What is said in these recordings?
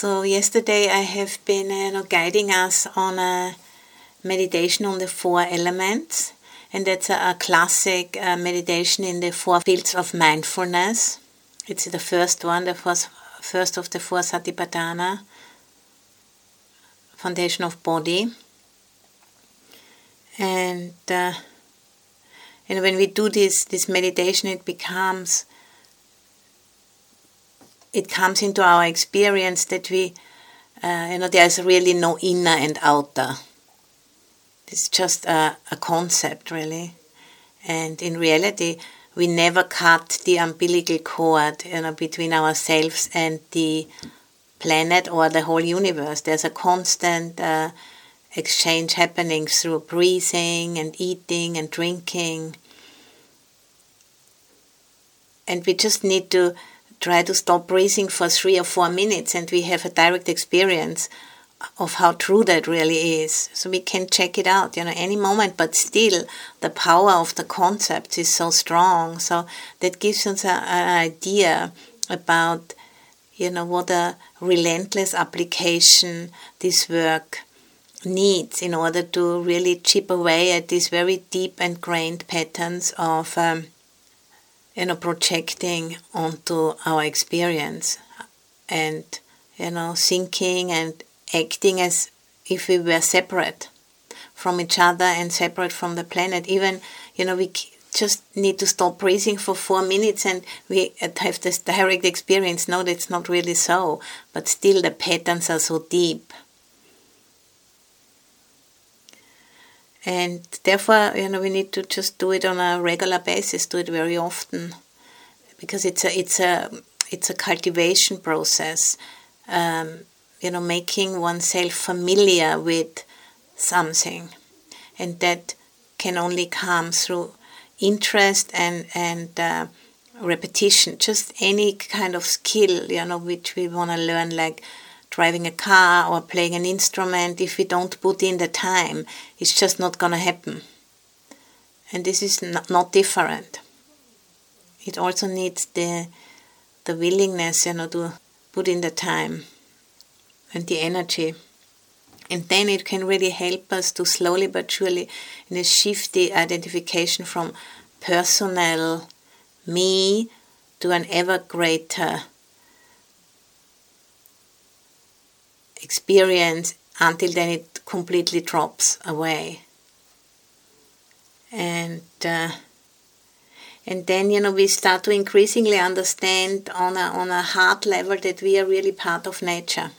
So yesterday I have been you know, guiding us on a meditation on the four elements, and that's a, a classic uh, meditation in the four fields of mindfulness. It's the first one, the first, first of the four Satipatthana, foundation of body. And uh, and when we do this this meditation, it becomes it comes into our experience that we, uh, you know, there's really no inner and outer. It's just a, a concept, really. And in reality, we never cut the umbilical cord, you know, between ourselves and the planet or the whole universe. There's a constant uh, exchange happening through breathing and eating and drinking. And we just need to try to stop breathing for three or four minutes and we have a direct experience of how true that really is. So we can check it out, you know, any moment, but still the power of the concept is so strong. So that gives us an idea about, you know, what a relentless application this work needs in order to really chip away at these very deep and grained patterns of um, you know projecting onto our experience and you know thinking and acting as if we were separate from each other and separate from the planet. Even you know we just need to stop breathing for four minutes and we have this direct experience. No that's not really so but still the patterns are so deep and therefore you know we need to just do it on a regular basis do it very often because it's a it's a it's a cultivation process. Um, you know making oneself familiar with something and that can only come through interest and and uh, repetition. Just any kind of skill you know which we want to learn like driving a car or playing an instrument, if we don't put in the time, it's just not going to happen. And this is not different. It also needs the the willingness, you know, to put in the time and the energy. And then it can really help us to slowly but surely you know, shift the identification from personal me to an ever greater experience until then it completely drops away. And uh, and then you know we start to increasingly understand on a on a heart level that we are really part of nature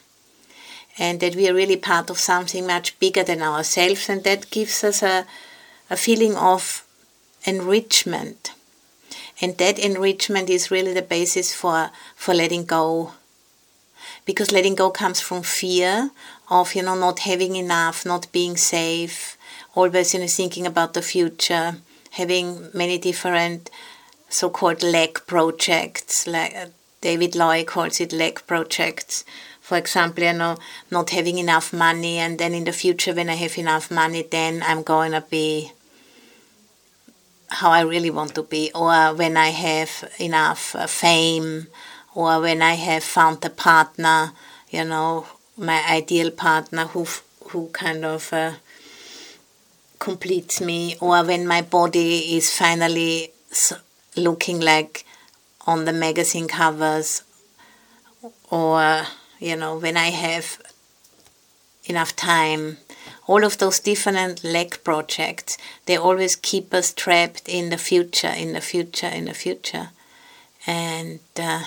and that we are really part of something much bigger than ourselves and that gives us a, a feeling of enrichment and that enrichment is really the basis for for letting go because letting go comes from fear of you know not having enough not being safe always you know thinking about the future having many different so-called lack projects like uh, david loy calls it lack projects. For example you know not having enough money and then in the future when i have enough money then i'm going to be how i really want to be or when i have enough uh, fame or when I have found a partner, you know, my ideal partner who who kind of uh, completes me, or when my body is finally looking like on the magazine covers, or you know, when I have enough time. All of those different lack projects, they always keep us trapped in the future, in the future, in the future. And uh,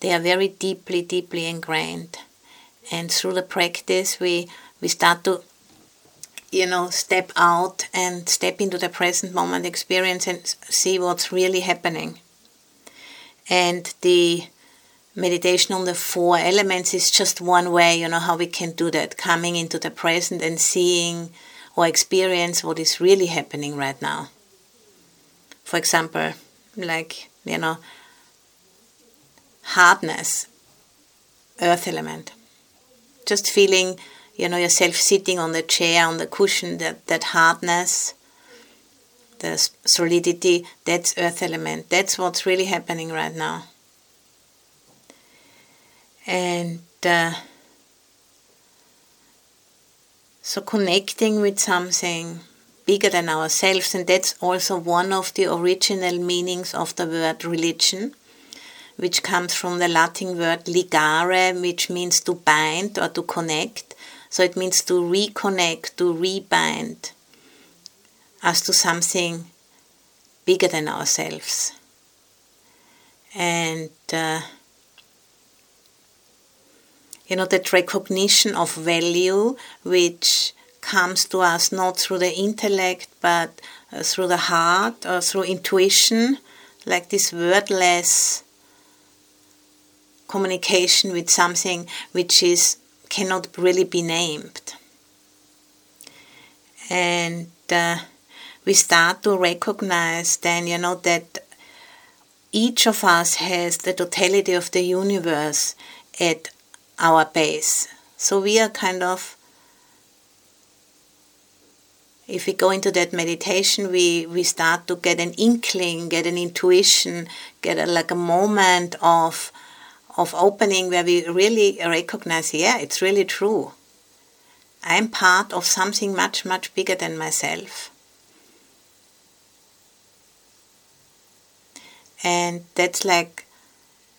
they are very deeply, deeply ingrained. And through the practice, we, we start to, you know, step out and step into the present moment experience and see what's really happening. And the meditation on the four elements is just one way, you know, how we can do that, coming into the present and seeing or experience what is really happening right now. For example, like, you know, hardness, earth element. Just feeling, you know, yourself sitting on the chair, on the cushion, that, that hardness, the solidity, that's earth element. That's what's really happening right now. And uh, So connecting with something bigger than ourselves, and that's also one of the original meanings of the word religion, which comes from the Latin word ligare, which means to bind or to connect. So it means to reconnect, to rebind us to something bigger than ourselves. And uh, you know, that recognition of value which comes to us not through the intellect but uh, through the heart or through intuition, like this wordless communication with something which is cannot really be named. And uh, we start to recognize then, you know, that each of us has the totality of the universe at our base. So we are kind of, if we go into that meditation, we, we start to get an inkling, get an intuition, get a, like a moment of, of opening where we really recognize, yeah, it's really true. I'm part of something much, much bigger than myself. And that's like,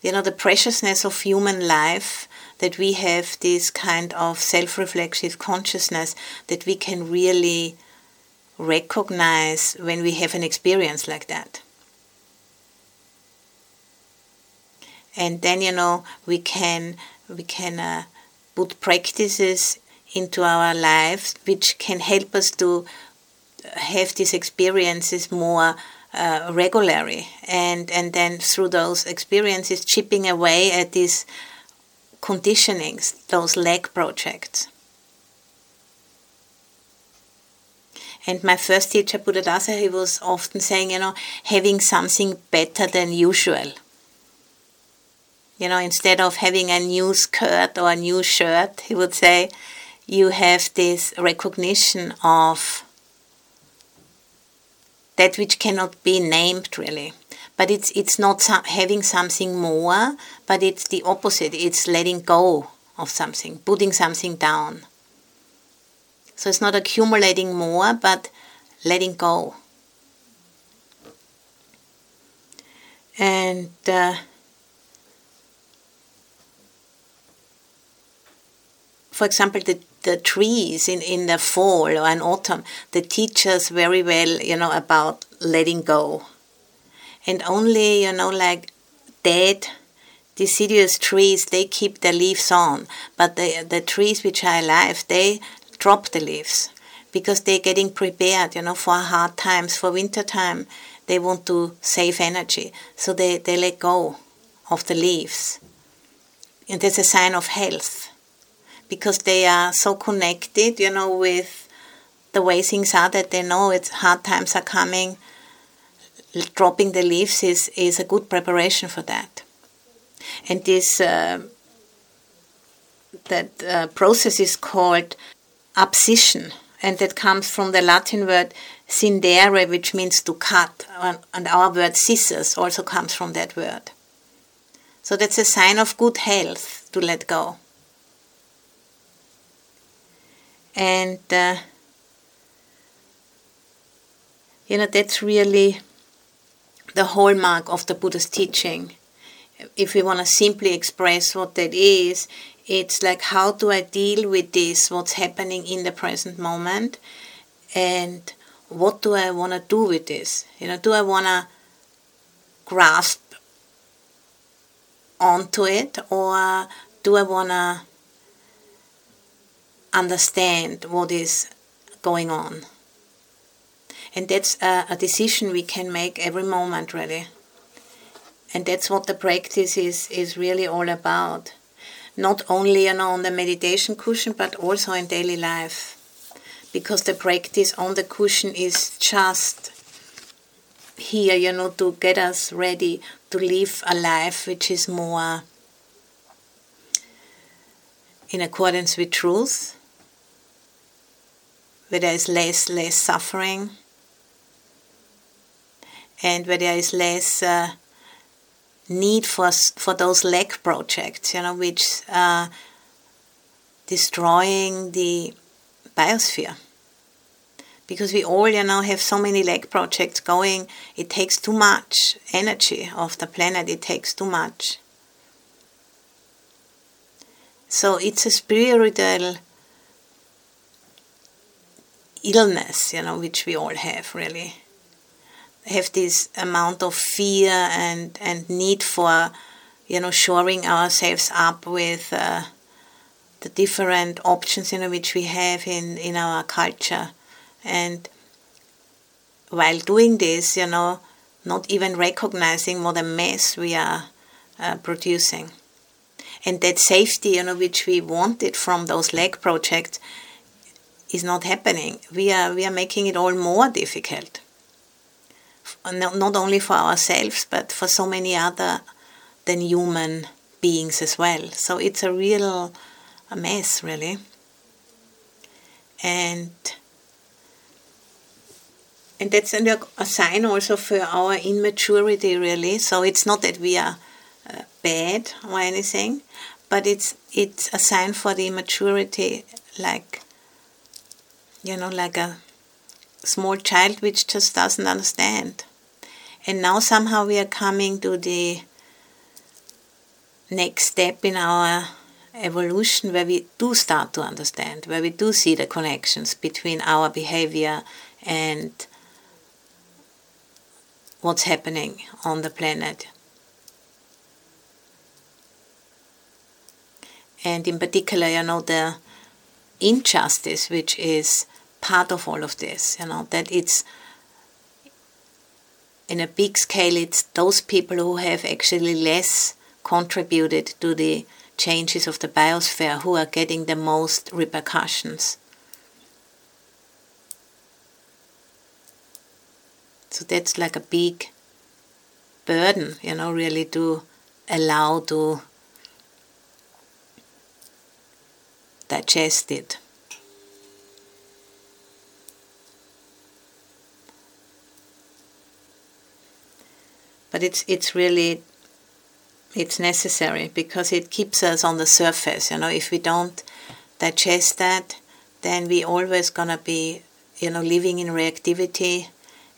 you know, the preciousness of human life that we have this kind of self reflexive consciousness that we can really recognize when we have an experience like that. And then, you know, we can, we can uh, put practices into our lives which can help us to have these experiences more uh, regularly and and then through those experiences chipping away at these conditionings, those lack projects. And my first teacher, Buddhadasa, he was often saying, you know, having something better than usual. You know, instead of having a new skirt or a new shirt, he would say, you have this recognition of that which cannot be named really but it's it's not some, having something more, but it's the opposite. It's letting go of something, putting something down. So it's not accumulating more, but letting go. And uh, for example, the, the trees in, in the fall or in autumn, they teach us very well, you know, about letting go. And only you know like dead deciduous trees they keep the leaves on. But the the trees which are alive they drop the leaves because they're getting prepared you know for hard times for winter time they want to save energy. So they, they let go of the leaves. And that's a sign of health because they are so connected you know with the way things are that they know it's hard times are coming dropping the leaves is, is a good preparation for that. And this uh, that uh, process is called abscission, and that comes from the Latin word scindere, which means to cut, and our word scissors also comes from that word. So that's a sign of good health to let go. And uh, you know that's really the hallmark of the Buddha's teaching. If we want to simply express what that is, it's like how do I deal with this, what's happening in the present moment, and what do I want to do with this? You know, do I want to grasp onto it, or do I want to understand what is going on? And that's a, a decision we can make every moment, really. And that's what the practice is, is really all about. Not only you know, on the meditation cushion, but also in daily life. Because the practice on the cushion is just here, you know, to get us ready to live a life which is more in accordance with truth, where there is less less suffering, and where there is less uh, need for for those lack projects, you know, which are destroying the biosphere. Because we all, you know, have so many lack projects going, it takes too much energy of the planet, it takes too much. So it's a spiritual illness, you know, which we all have really. Have this amount of fear and, and need for, you know, shoring ourselves up with uh, the different options, you know, which we have in, in our culture. And while doing this, you know, not even recognizing what a mess we are uh, producing. And that safety, you know, which we wanted from those lack projects is not happening. We are, we are making it all more difficult. Not only for ourselves, but for so many other than human beings as well. So it's a real a mess, really. And and that's a, sign also for our immaturity, really. So it's not that we are uh, bad or anything, but it's it's a sign for the immaturity, like you know, like a small child which just doesn't understand. And now somehow we are coming to the next step in our evolution where we do start to understand, where we do see the connections between our behavior and what's happening on the planet. And in particular, you know, the injustice which is part of all of this, you know, that it's in a big scale, it's those people who have actually less contributed to the changes of the biosphere who are getting the most repercussions. So that's like a big burden, you know, really to allow to digest it. But it's it's really it's necessary because it keeps us on the surface. You know, if we don't digest that, then we always gonna be, you know, living in reactivity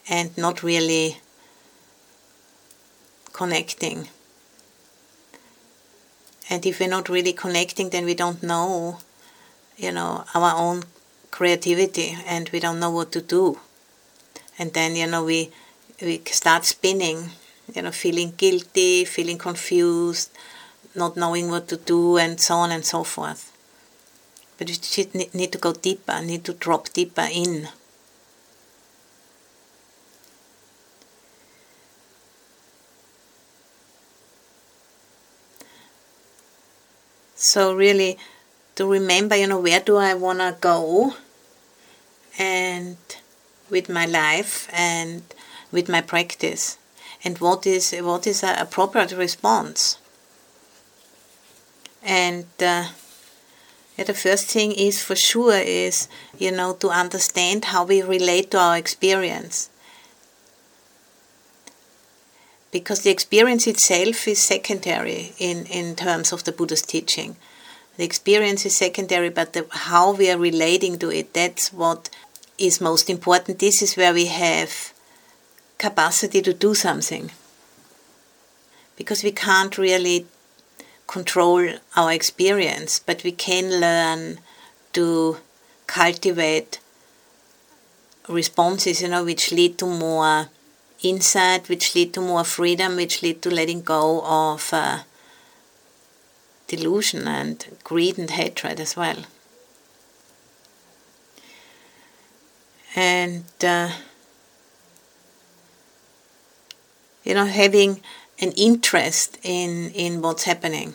and not really connecting. And if we're not really connecting, then we don't know, you know, our own creativity and we don't know what to do. And then, you know, we we start spinning you know, feeling guilty, feeling confused, not knowing what to do, and so on and so forth. But we need to go deeper, need to drop deeper in. So really, to remember, you know, where do I want to go, and with my life and with my practice and what is what is a appropriate response. And uh, yeah, the first thing is for sure is you know to understand how we relate to our experience. Because the experience itself is secondary in, in terms of the Buddha's teaching. The experience is secondary, but the, how we are relating to it, that's what is most important. This is where we have capacity to do something because we can't really control our experience, but we can learn to cultivate responses, you know, which lead to more insight, which lead to more freedom, which lead to letting go of uh, delusion and greed and hatred as well. And uh, you know, having an interest in, in what's happening.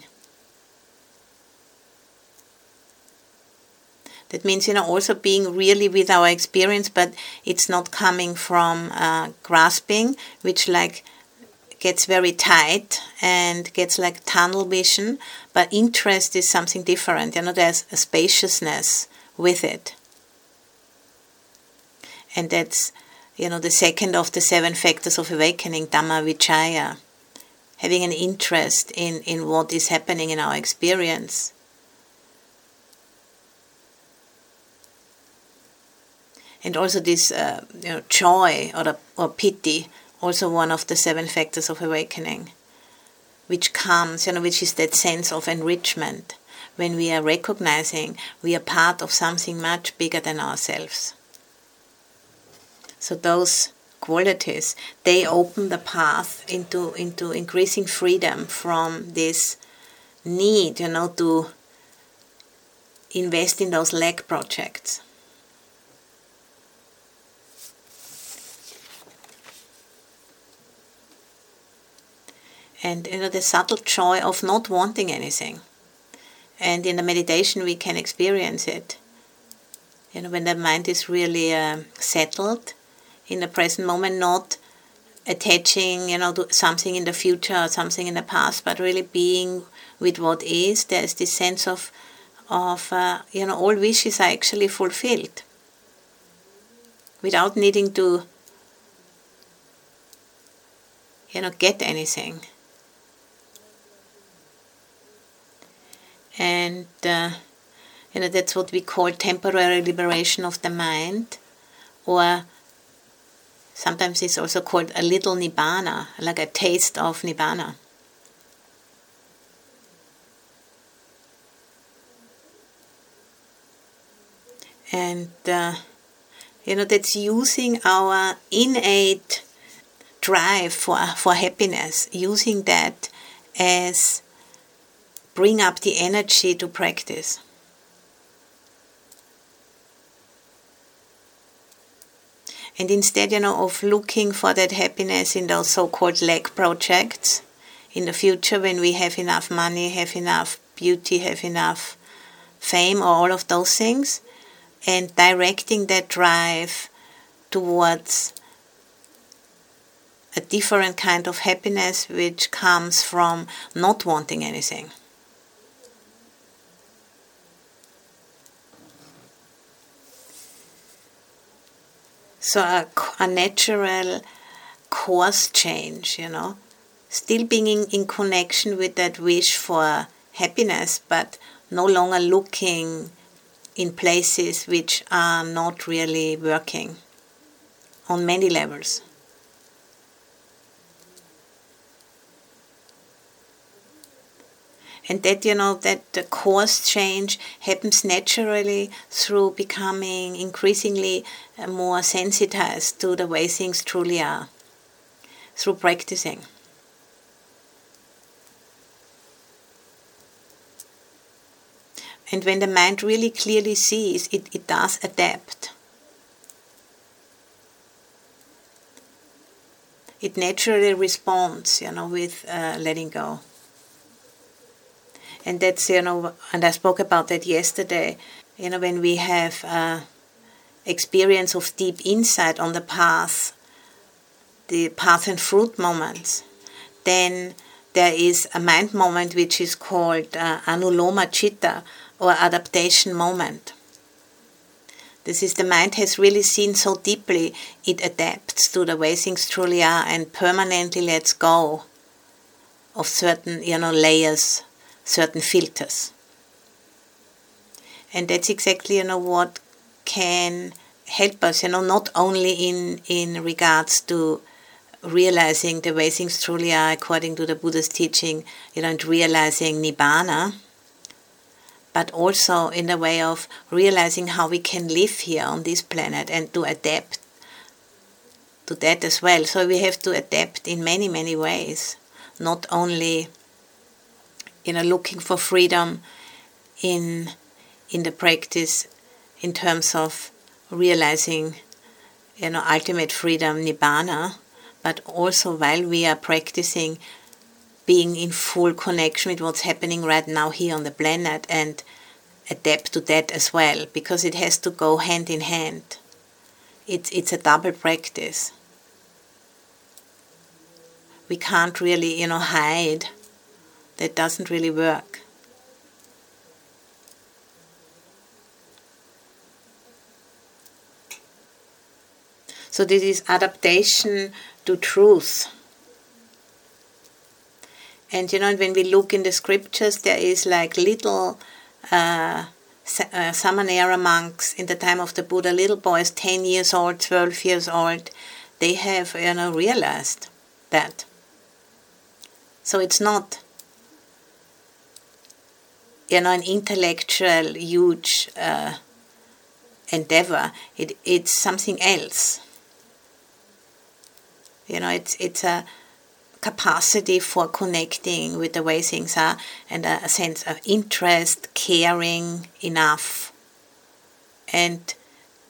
That means, you know, also being really with our experience, but it's not coming from uh, grasping, which like gets very tight and gets like tunnel vision. But interest is something different. You know, there's a spaciousness with it. And that's you know, the second of the seven factors of awakening, Dhamma Vichaya, having an interest in, in what is happening in our experience. And also this uh, you know, joy or, or piti, also one of the seven factors of awakening, which comes, you know, which is that sense of enrichment when we are recognizing we are part of something much bigger than ourselves. So those qualities they open the path into into increasing freedom from this need, you know, to invest in those lack projects. And you know the subtle joy of not wanting anything. And in the meditation we can experience it. You know, when the mind is really uh, settled in the present moment, not attaching, you know, to something in the future or something in the past, but really being with what is. There's this sense of, of uh, you know, all wishes are actually fulfilled without needing to, you know, get anything. And, uh, you know, that's what we call temporary liberation of the mind, or sometimes it's also called a little nibbana, like a taste of nibbana. And, uh, you know, that's using our innate drive for, for happiness, using that as bring up the energy to practice. And instead, you know, of looking for that happiness in those so-called lack projects in the future when we have enough money, have enough beauty, have enough fame, or all of those things, and directing that drive towards a different kind of happiness which comes from not wanting anything. So a, a natural course change, you know, still being in, in connection with that wish for happiness, but no longer looking in places which are not really working on many levels. And that you know that the course change happens naturally through becoming increasingly uh, more sensitized to the way things truly are through practicing. And when the mind really clearly sees it, it does adapt. It naturally responds you know with uh, letting go and that's you know and i spoke about that yesterday you know when we have uh, experience of deep insight on the path the path and fruit moments then there is a mind moment which is called uh, anuloma chitta or adaptation moment. This is the mind has really seen so deeply it adapts to the way things truly are and permanently lets go of certain you know layers certain filters. And that's exactly you know what can help us, you know, not only in in regards to realizing the way things truly are according to the Buddha's teaching, you know, and realizing nibbana, but also in the way of realizing how we can live here on this planet and to adapt to that as well. So we have to adapt in many, many ways, not only you know looking for freedom in in the practice in terms of realizing you know ultimate freedom nibbana but also while we are practicing being in full connection with what's happening right now here on the planet and adapt to that as well because it has to go hand in hand. It's it's a double practice. We can't really you know hide that doesn't really work. So this is adaptation to truth. And you know, when we look in the scriptures, there is like little uh, uh, Samanera monks in the time of the Buddha, little boys, 10 years old, 12 years old, they have you know realized that. So it's not you know an intellectual huge uh, endeavor. It it's something else. You know, it's it's a capacity for connecting with the way things are and a, a sense of interest, caring enough, and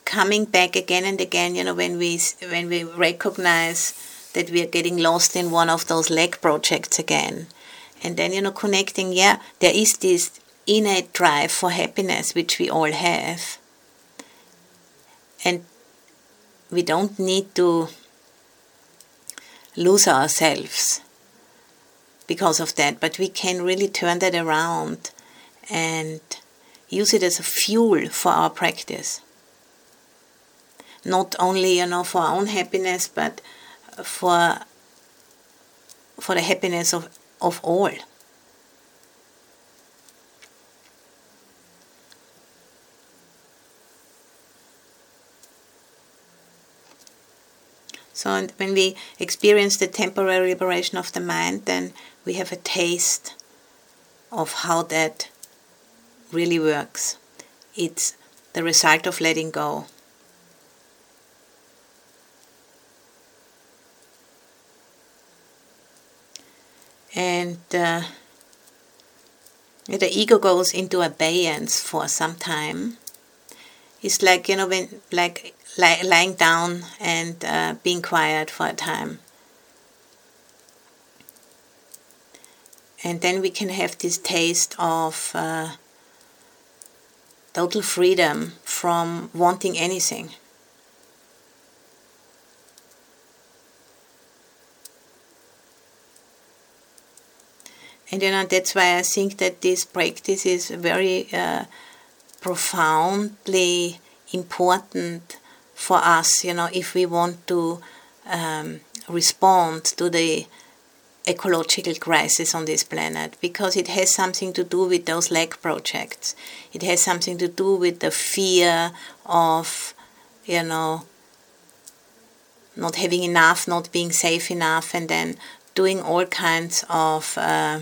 coming back again and again. You know, when we when we recognize that we are getting lost in one of those lack projects again, and then you know connecting. Yeah, there is this innate drive for happiness which we all have, and we don't need to lose ourselves because of that, but we can really turn that around and use it as a fuel for our practice. Not only, you know, for our own happiness, but for for the happiness of, of all. So when we experience the temporary liberation of the mind, then we have a taste of how that really works. It's the result of letting go. And uh, the ego goes into abeyance for some time. It's like, you know, when, like lying down and uh, being quiet for a time. And then we can have this taste of uh, total freedom from wanting anything. And you know that's why I think that this practice is very uh, profoundly important for us, you know, if we want to um, respond to the ecological crisis on this planet because it has something to do with those lack projects. It has something to do with the fear of, you know, not having enough, not being safe enough, and then doing all kinds of uh,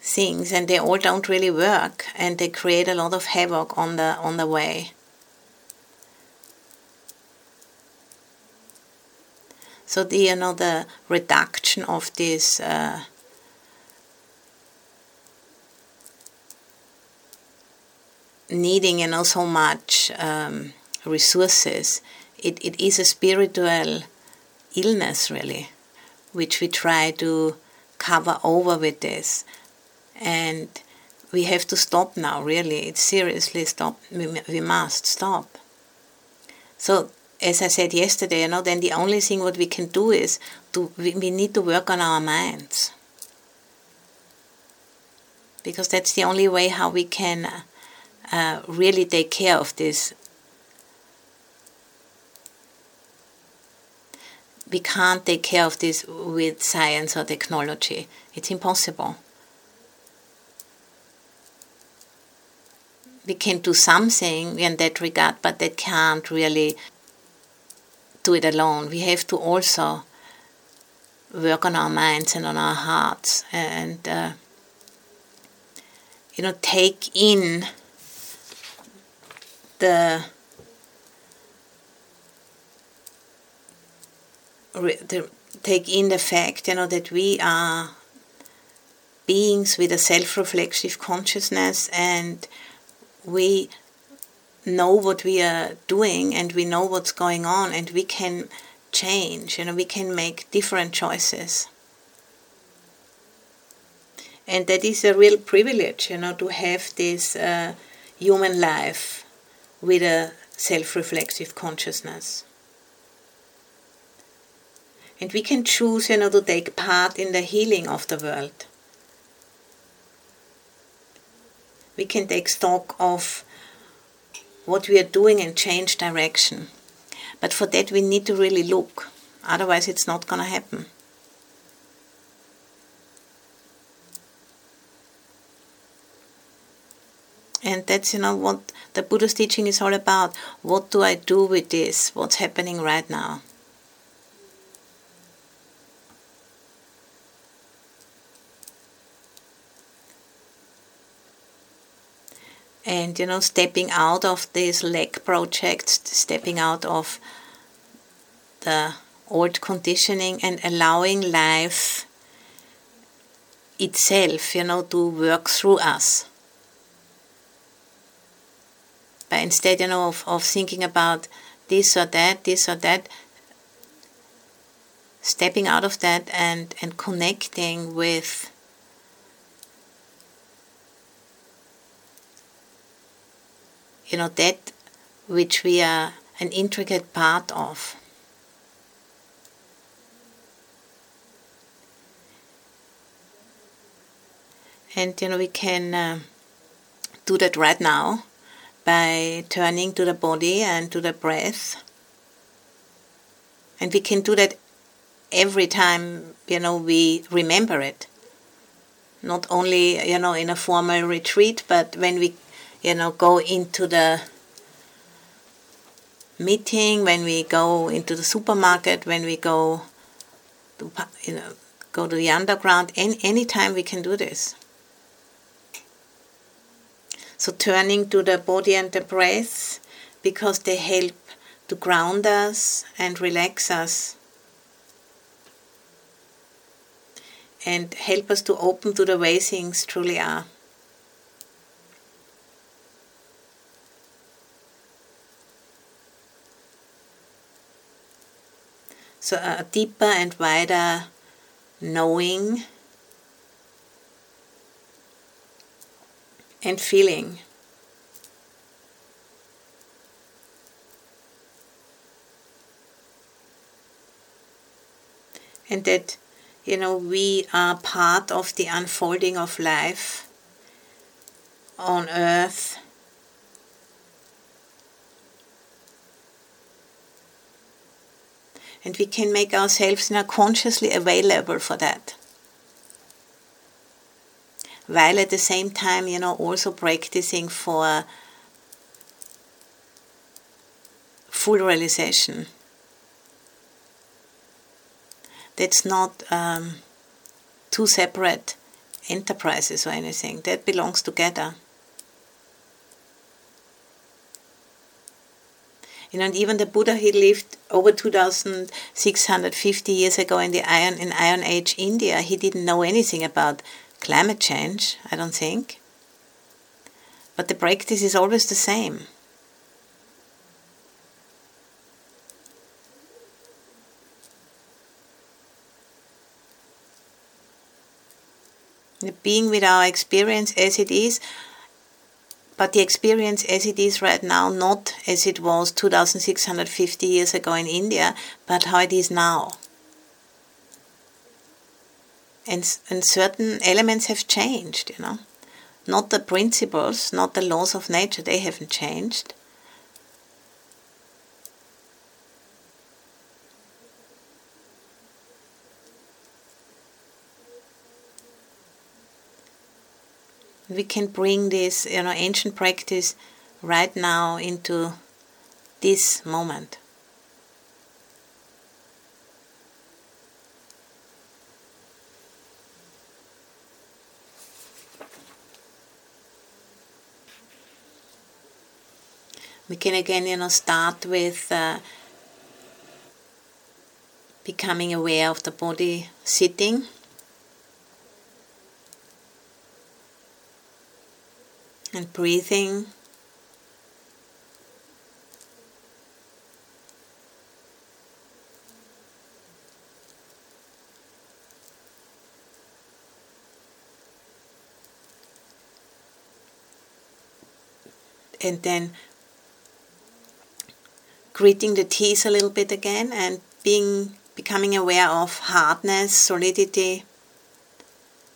things, and they all don't really work, and they create a lot of havoc on the on the way. So the you know the reduction of this uh, needing you know so much um, resources, it, it is a spiritual illness really, which we try to cover over with this, and we have to stop now. Really, it's seriously stop. We, we must stop. So as I said yesterday, you know, then the only thing what we can do is to we, we need to work on our minds because that's the only way how we can uh, really take care of this. We can't take care of this with science or technology. It's impossible. We can do something in that regard, but that can't really do it alone. We have to also work on our minds and on our hearts and, uh, you know, take in the, the take in the fact, you know, that we are beings with a self-reflexive consciousness and we know what we are doing and we know what's going on and we can change, you know, we can make different choices. And that is a real privilege, you know, to have this uh, human life with a self reflective consciousness. And we can choose, you know, to take part in the healing of the world. We can take stock of what we are doing and change direction. But for that, we need to really look, otherwise, it's not going to happen. And that's, you know, what the Buddha's teaching is all about. What do I do with this? What's happening right now? And you know stepping out of these lack projects stepping out of the old conditioning and allowing life itself you know to work through us. But instead you know of, of thinking about this or that this or that stepping out of that and and connecting with you know, that which we are an intricate part of. And you know, we can uh, do that right now by turning to the body and to the breath. And we can do that every time, you know, we remember it. Not only, you know, in a formal retreat, but when we you know, go into the meeting, when we go into the supermarket, when we go to, you know, go to the underground, any anytime we can do this. So turning to the body and the breath because they help to ground us and relax us and help us to open to the way things truly are. So a deeper and wider knowing and feeling. And that, you know, we are part of the unfolding of life on earth and we can make ourselves now consciously available for that. While at the same time you know also practicing for full realization. That's not um, two separate enterprises or anything. That belongs together You know, and even the Buddha, he lived over 2,650 years ago in the Iron in Iron Age India. He didn't know anything about climate change, I don't think. But the practice is always the same. being with our experience as it is, but the experience as it is right now, not as it was 2650 years ago in India, but how it is now. And, and certain elements have changed, you know. Not the principles, not the laws of nature, they haven't changed. We can bring this you know ancient practice right now into this moment. We can again you know start with uh, becoming aware of the body sitting and breathing. And then gritting the teeth a little bit again and being becoming aware of hardness, solidity,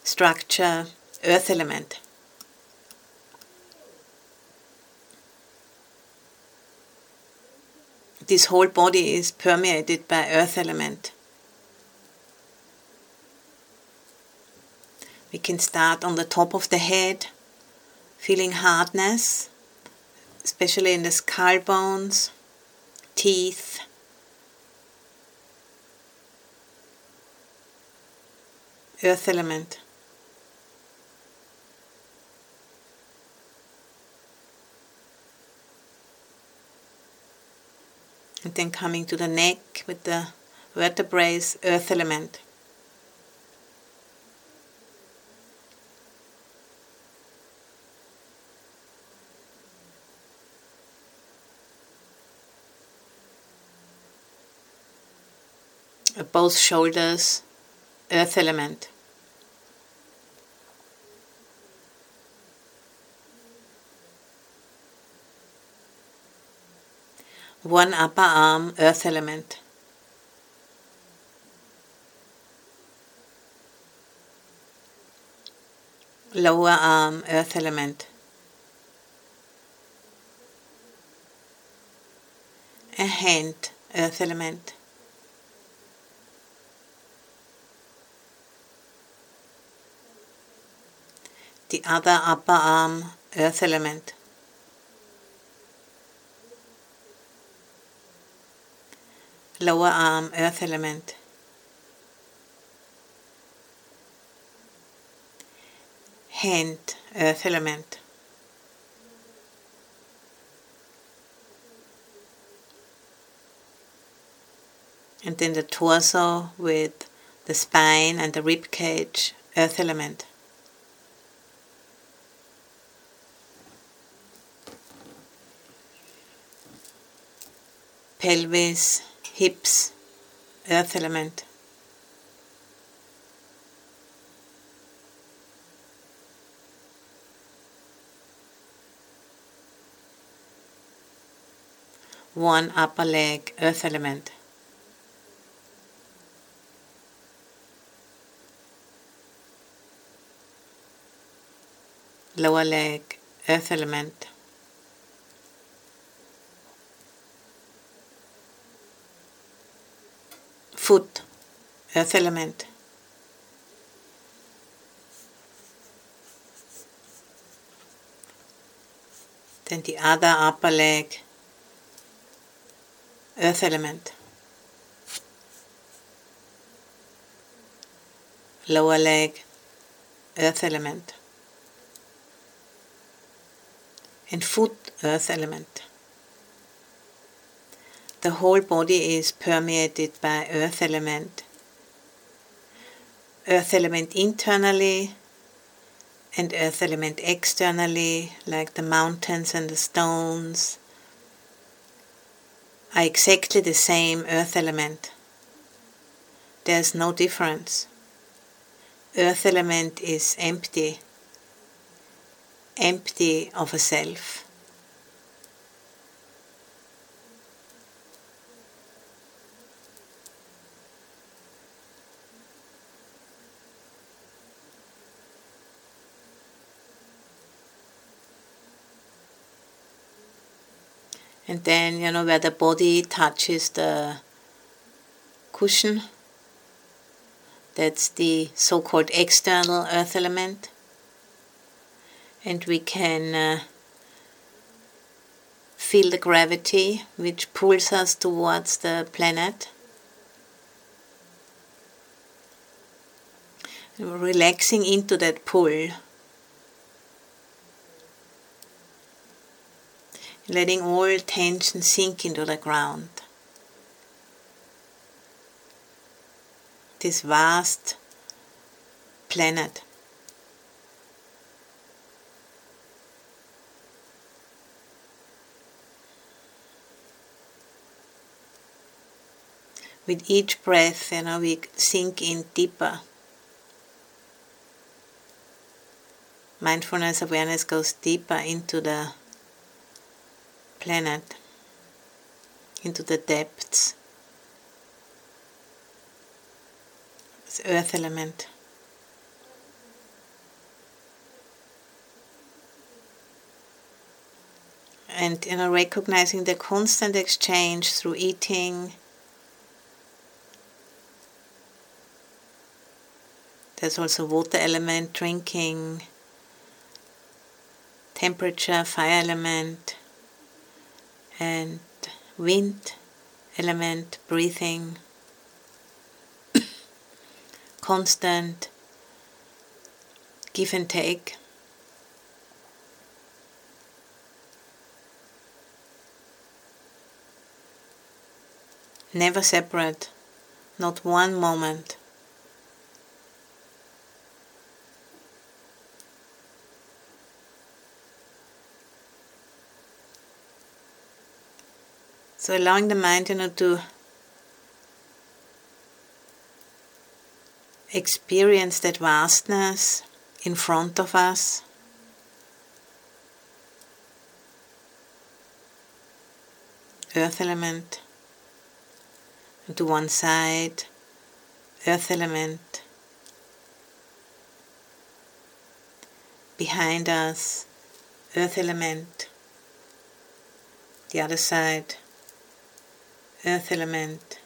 structure, earth element. This whole body is permeated by earth element. We can start on the top of the head, feeling hardness, especially in the skull bones, teeth. Earth element. And then coming to the neck with the vertebrae, earth element. both shoulders, earth element. One upper arm, earth element. Lower arm, earth element. A hand, earth element. the other upper arm earth element. Lower um, arm earth element. Hand earth element. And then the torso with the spine and the rib cage earth element. pelvis, hips, earth element. One upper leg, earth element. Lower leg, earth element. Foot, earth element. Then the other upper leg, earth element. Lower leg, earth element. And foot, earth element. The whole body is permeated by earth element. Earth element internally and earth element externally, like the mountains and the stones, are exactly the same earth element. There's no difference. Earth element is empty, empty of a self. And then you know where the body touches the cushion that's the so-called external earth element. And we can uh, feel the gravity which pulls us towards the planet. And relaxing into that pull letting all tension sink into the ground. This vast planet. With each breath, you know, we sink in deeper. Mindfulness awareness goes deeper into the planet into the depths. It's earth element. And you know, recognizing the constant exchange through eating. There's also water element, drinking, temperature, fire element, and wind element, breathing, constant give and take. Never separate, not one moment. So allowing the mind you know, to experience that vastness in front of us. Earth element and to one side, earth element behind us, earth element, the other side, earth element,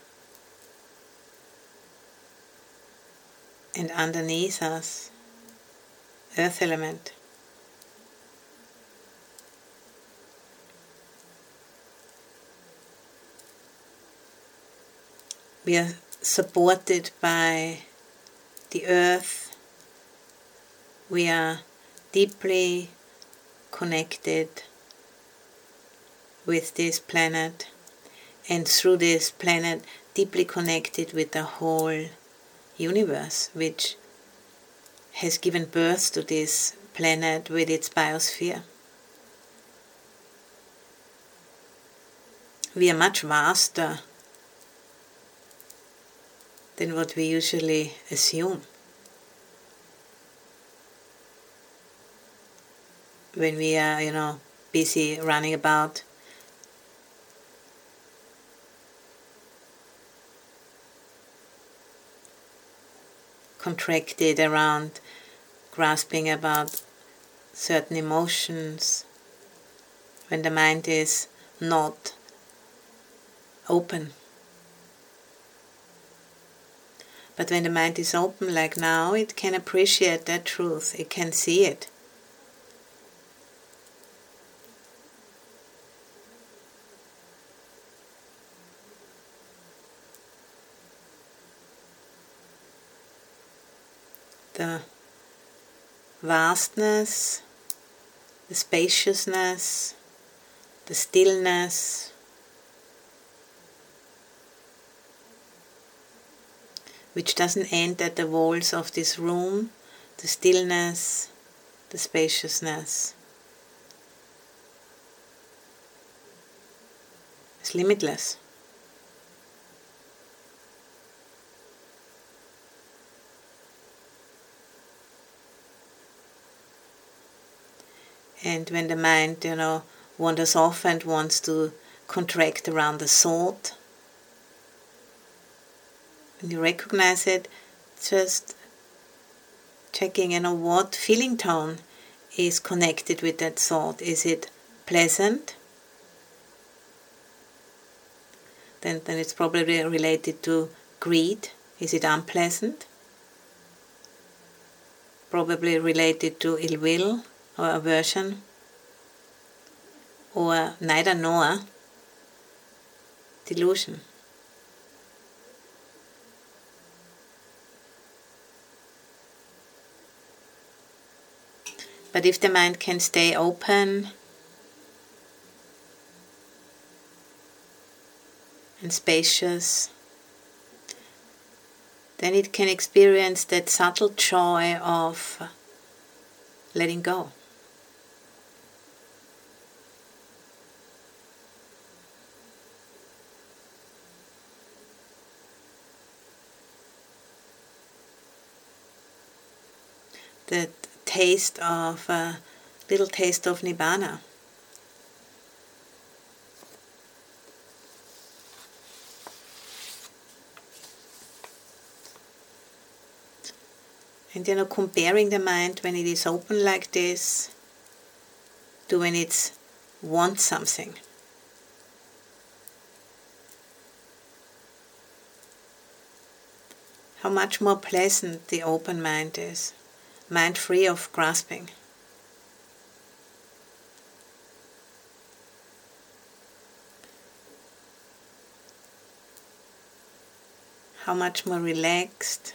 and underneath us, earth element. We are supported by the earth. We are deeply connected with this planet and through this planet deeply connected with the whole universe which has given birth to this planet with its biosphere. We are much vaster than what we usually assume. When we are, you know, busy running about contracted around grasping about certain emotions when the mind is not open. But when the mind is open, like now, it can appreciate that truth, it can see it. the vastness, the spaciousness, the stillness, which doesn't end at the walls of this room, the stillness, the spaciousness. It's limitless. And when the mind, you know, wanders off and wants to contract around the thought, when you recognize it, just checking, you know, what feeling tone is connected with that thought. Is it pleasant? Then, then it's probably related to greed. Is it unpleasant? Probably related to ill will or aversion or neither nor delusion. But if the mind can stay open and spacious, then it can experience that subtle joy of letting go. The taste of a uh, little taste of nibbana. And you know, comparing the mind when it is open like this to when it wants something. How much more pleasant the open mind is mind free of grasping. How much more relaxed.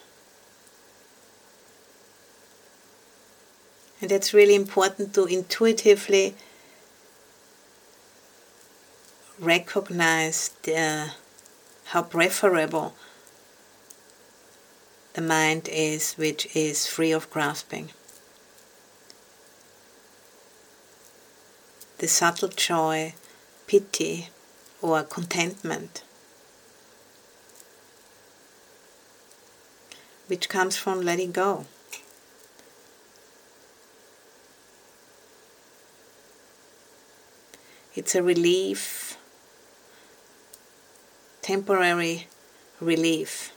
And it's really important to intuitively recognize the, how preferable the mind is, which is free of grasping. The subtle joy, piti, or contentment, which comes from letting go. It's a relief, temporary relief.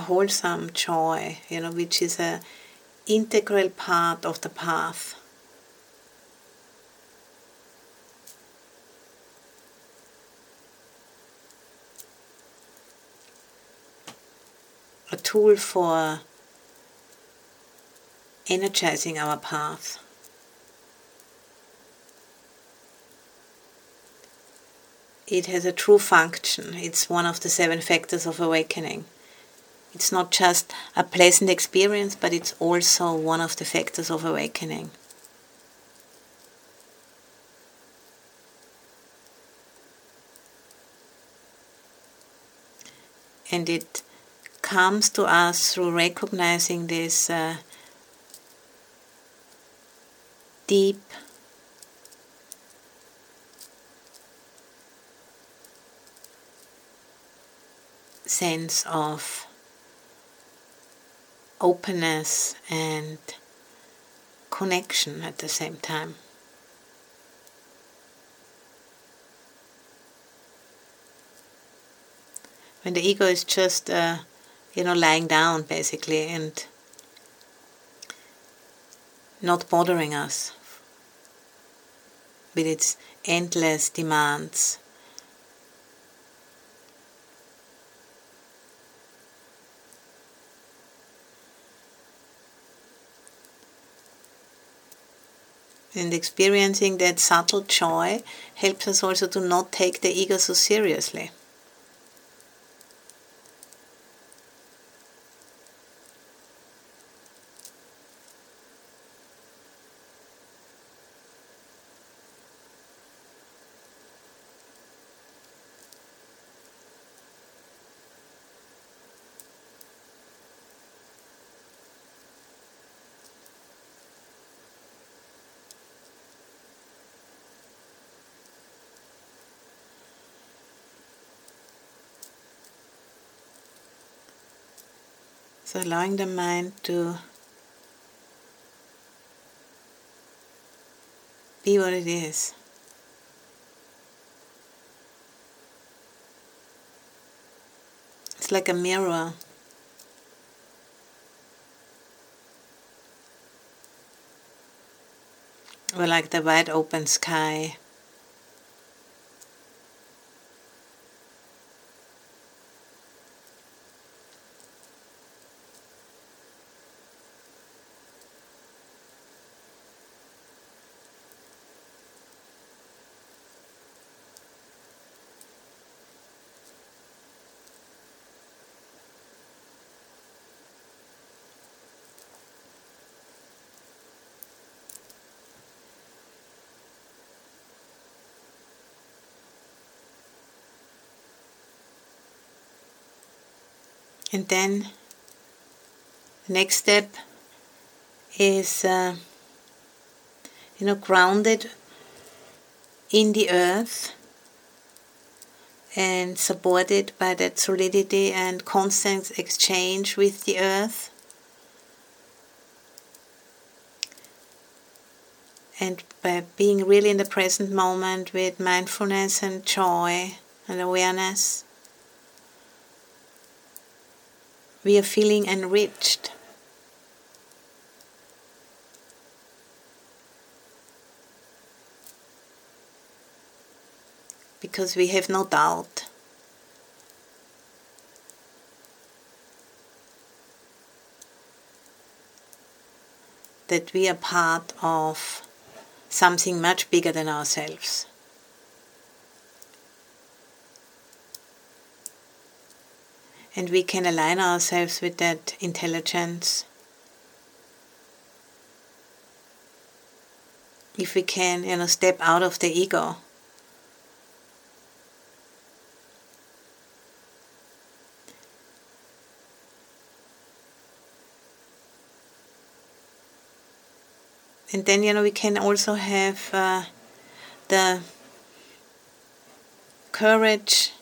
Wholesome joy, you know, which is an integral part of the path. A tool for energizing our path. It has a true function. It's one of the seven factors of awakening. It's not just a pleasant experience, but it's also one of the factors of awakening. And it comes to us through recognizing this uh, deep sense of openness and connection at the same time. When the ego is just, uh, you know, lying down basically and not bothering us with its endless demands And experiencing that subtle joy helps us also to not take the ego so seriously. Allowing the mind to be what it is. It's like a mirror. Or like the wide open sky. And then the next step is, uh, you know, grounded in the earth and supported by that solidity and constant exchange with the earth. And by being really in the present moment with mindfulness and joy and awareness. We are feeling enriched. Because we have no doubt. that we are part of something much bigger than ourselves. And we can align ourselves with that intelligence. If we can, you know, step out of the ego and then you know we can also have uh, the courage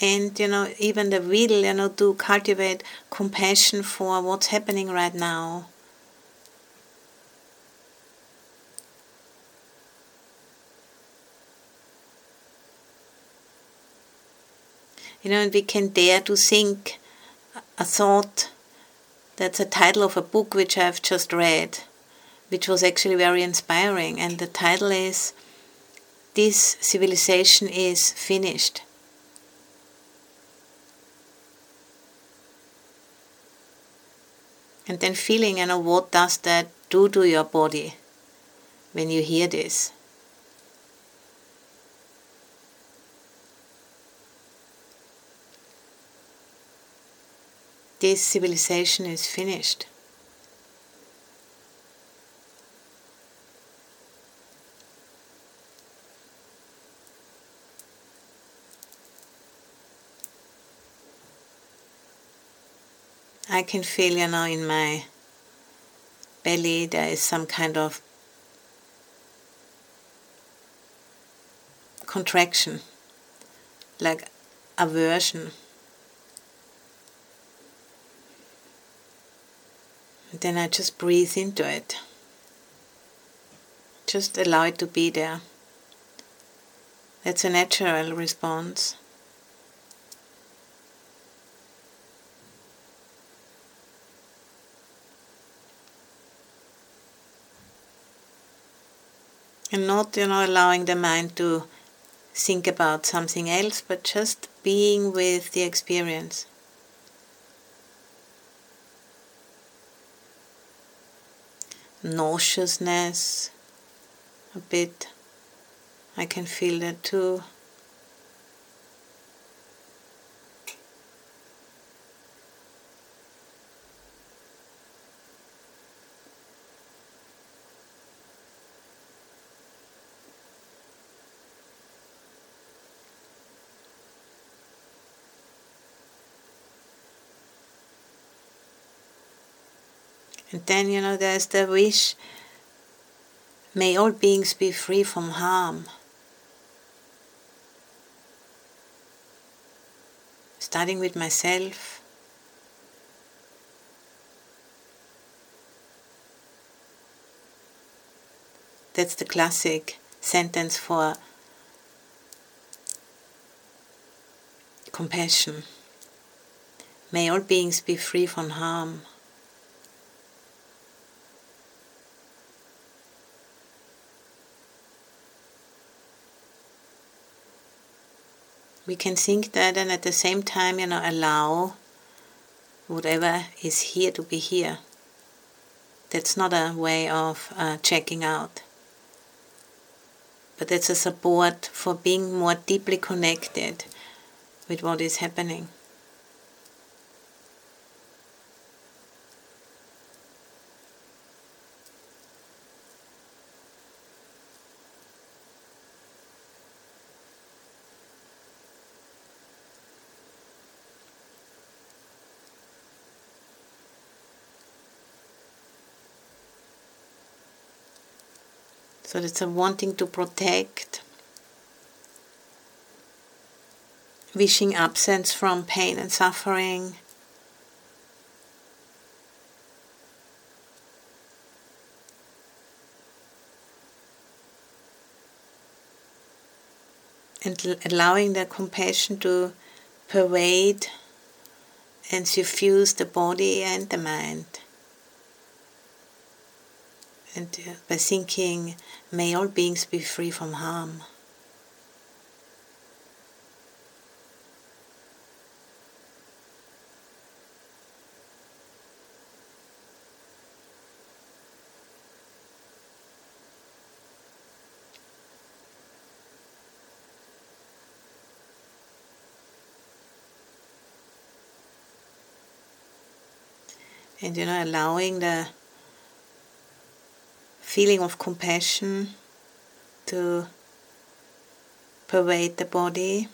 and you know even the will you know to cultivate compassion for what's happening right now you know and we can dare to think a thought that's a title of a book which i've just read which was actually very inspiring. And the title is This Civilization is Finished. And then feeling, you know, what does that do to your body when you hear this? This civilization is finished. I can feel, you know, in my belly there is some kind of contraction, like aversion. Then I just breathe into it. Just allow it to be there. That's a natural response. And not you know allowing the mind to think about something else but just being with the experience. Nauseousness a bit. I can feel that too And then, you know, there's the wish may all beings be free from harm. Starting with myself. That's the classic sentence for compassion. May all beings be free from harm. We can think that and at the same time, you know, allow whatever is here to be here. That's not a way of uh, checking out. But it's a support for being more deeply connected with what is happening. So it's a wanting to protect, wishing absence from pain and suffering. And allowing the compassion to pervade and suffuse the body and the mind into uh, by thinking, may all beings be free from harm. and you know allowing the feeling of compassion to pervade the body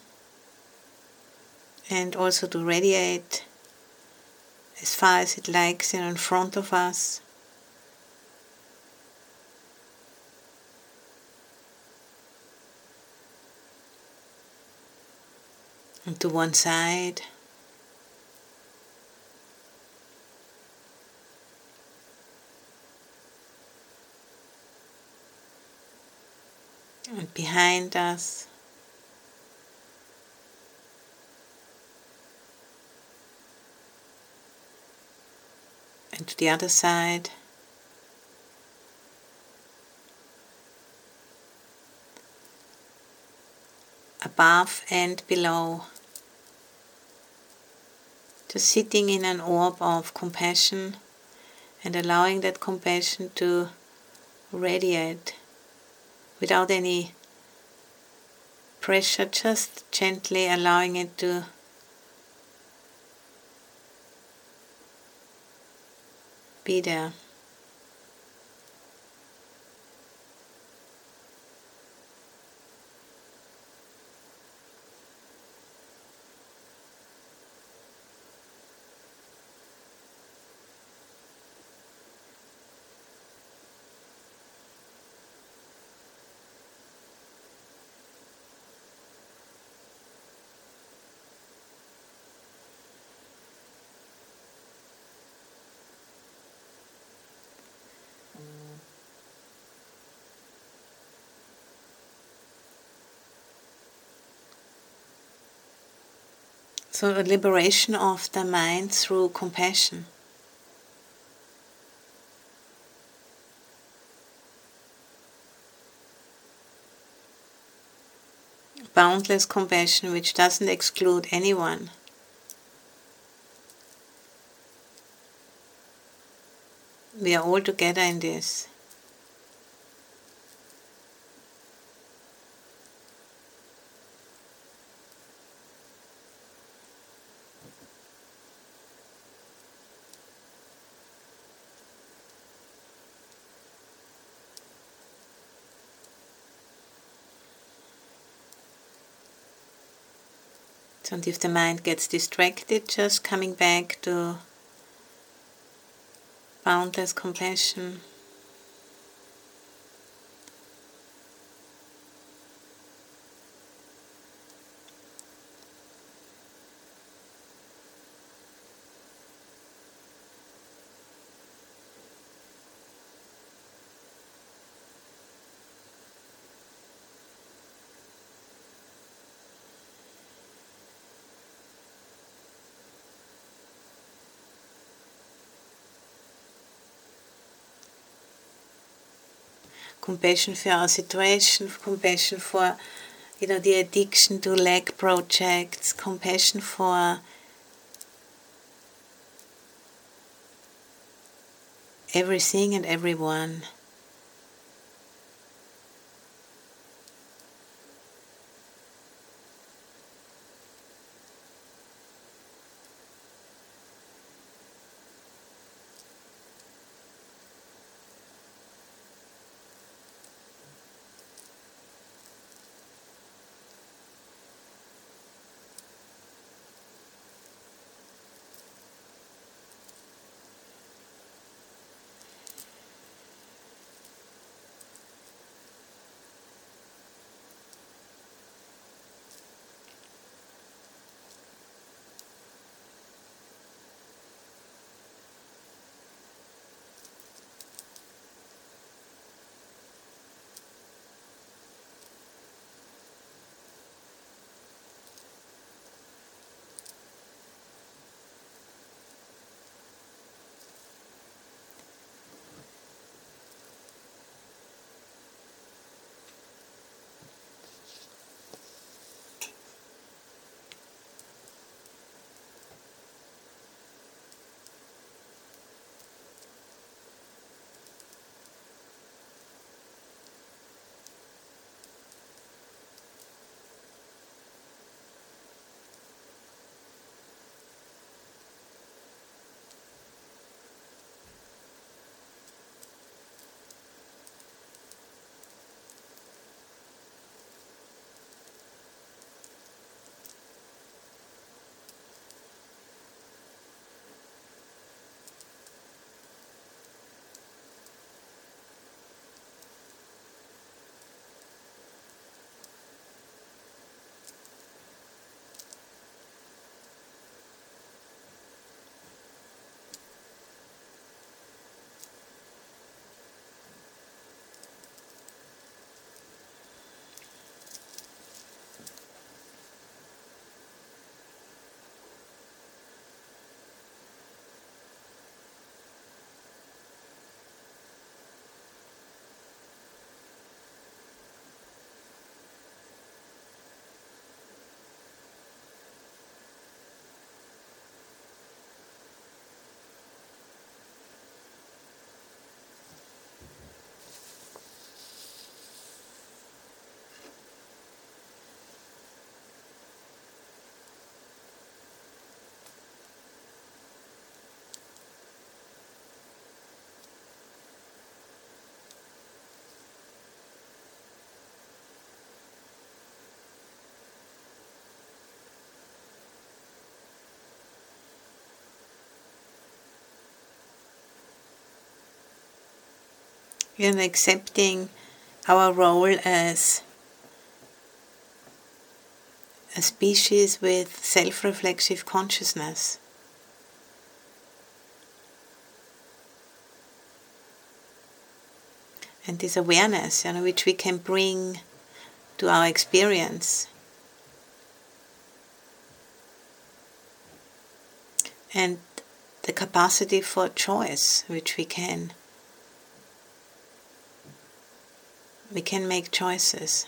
and also to radiate as far as it likes know, in front of us. And to one side. and behind us. And to the other side. Above and below. Just sitting in an orb of compassion and allowing that compassion to radiate without any pressure, just gently allowing it to be there. So, liberation of the mind through compassion. Boundless compassion which doesn't exclude anyone. We are all together in this. And if the mind gets distracted, just coming back to boundless compassion. Compassion for our situation, compassion for you know the addiction to lack projects, compassion for everything and everyone. And accepting our role as a species with self reflexive consciousness. And this awareness, you know, which we can bring to our experience. And the capacity for choice, which we can we can make choices.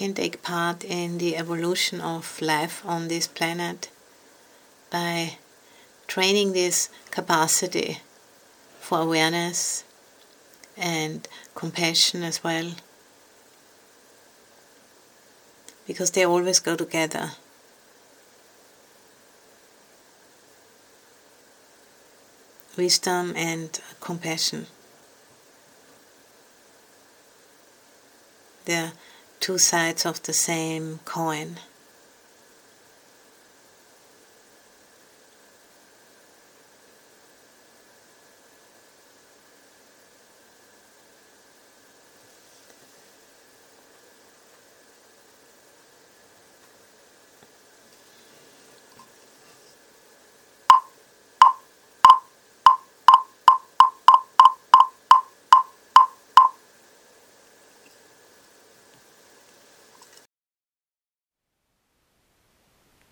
Can take part in the evolution of life on this planet by training this capacity for awareness and compassion as well. Because they always go together. Wisdom and compassion. They're two sides of the same coin.